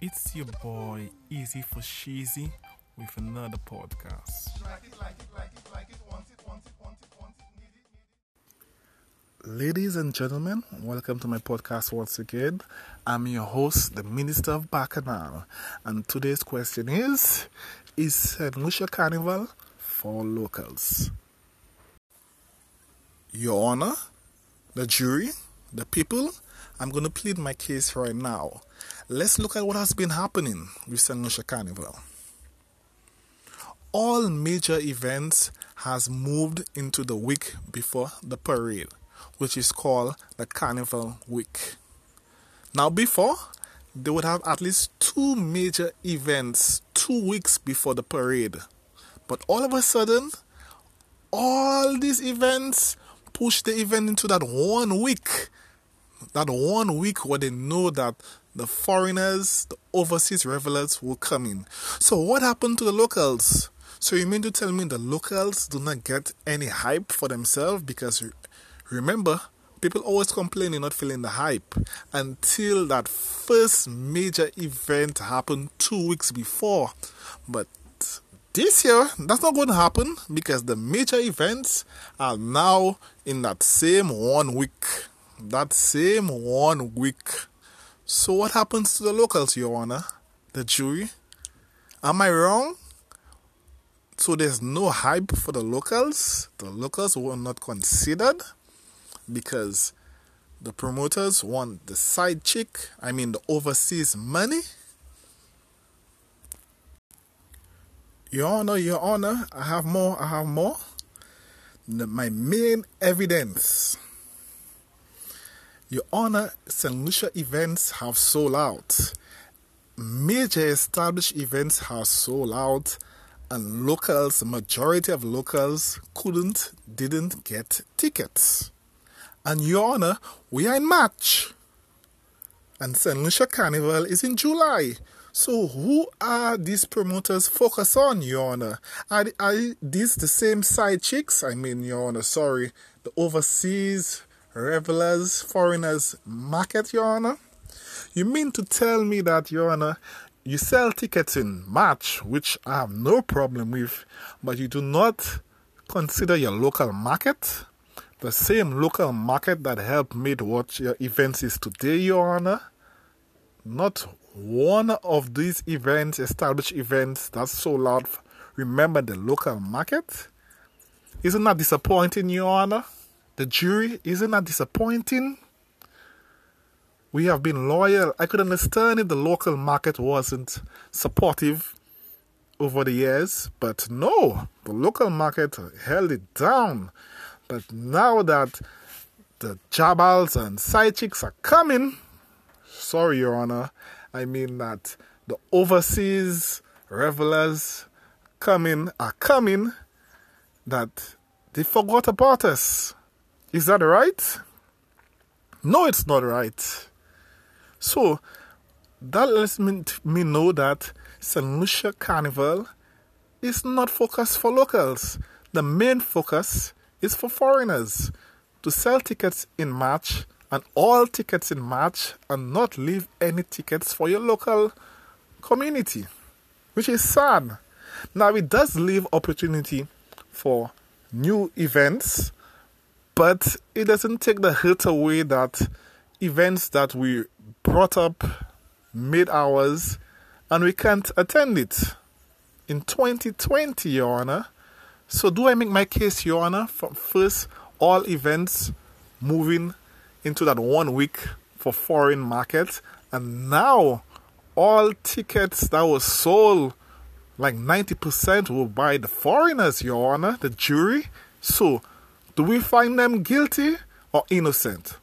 It's your boy Easy for Sheezy with another podcast. Ladies and gentlemen, welcome to my podcast once again. I'm your host, the Minister of Bacchanal, and today's question is Is St. Lucia Carnival for locals? Your Honor, the jury, the people, I'm going to plead my case right now. Let's look at what has been happening with. Lucia Carnival. All major events has moved into the week before the parade, which is called the Carnival Week. Now, before, they would have at least two major events two weeks before the parade. But all of a sudden, all these events push the event into that one week that one week where they know that the foreigners, the overseas revelers will come in. So, what happened to the locals? So, you mean to tell me the locals do not get any hype for themselves? Because remember, people always complain they're not feeling the hype until that first major event happened two weeks before. But this year, that's not going to happen because the major events are now in that same one week that same one week. So, what happens to the locals, Your Honor? The jury? Am I wrong? So, there's no hype for the locals? The locals were not considered because the promoters want the side chick, I mean, the overseas money? Your Honor, Your Honor, I have more, I have more. My main evidence your Honor, St. Lucia events have sold out. Major established events have sold out, and locals, majority of locals, couldn't, didn't get tickets. And Your Honor, we are in March. And St. Lucia Carnival is in July. So, who are these promoters focus on, Your Honor? Are, are these the same side chicks? I mean, Your Honor, sorry, the overseas revelers, foreigners market, Your Honor? You mean to tell me that, Your Honor, you sell tickets in March, which I have no problem with, but you do not consider your local market? The same local market that helped make what your events is today, Your Honor? Not one of these events, established events, that's so loud, Remember the local market? Isn't that disappointing, Your Honor? The jury, isn't that disappointing? We have been loyal. I could understand if the local market wasn't supportive over the years, but no, the local market held it down. But now that the jabals and side chicks are coming, sorry, Your Honor, I mean that the overseas revelers coming are coming, that they forgot about us. Is that right? No, it's not right. So, that lets me, me know that St. Lucia Carnival is not focused for locals. The main focus is for foreigners to sell tickets in March and all tickets in March and not leave any tickets for your local community, which is sad. Now, it does leave opportunity for new events but it doesn't take the hurt away that events that we brought up made ours and we can't attend it in 2020, Your Honor. So, do I make my case, Your Honor? First, all events moving into that one week for foreign markets, and now all tickets that were sold, like 90%, will buy the foreigners, Your Honor, the jury. So, do we find them guilty or innocent?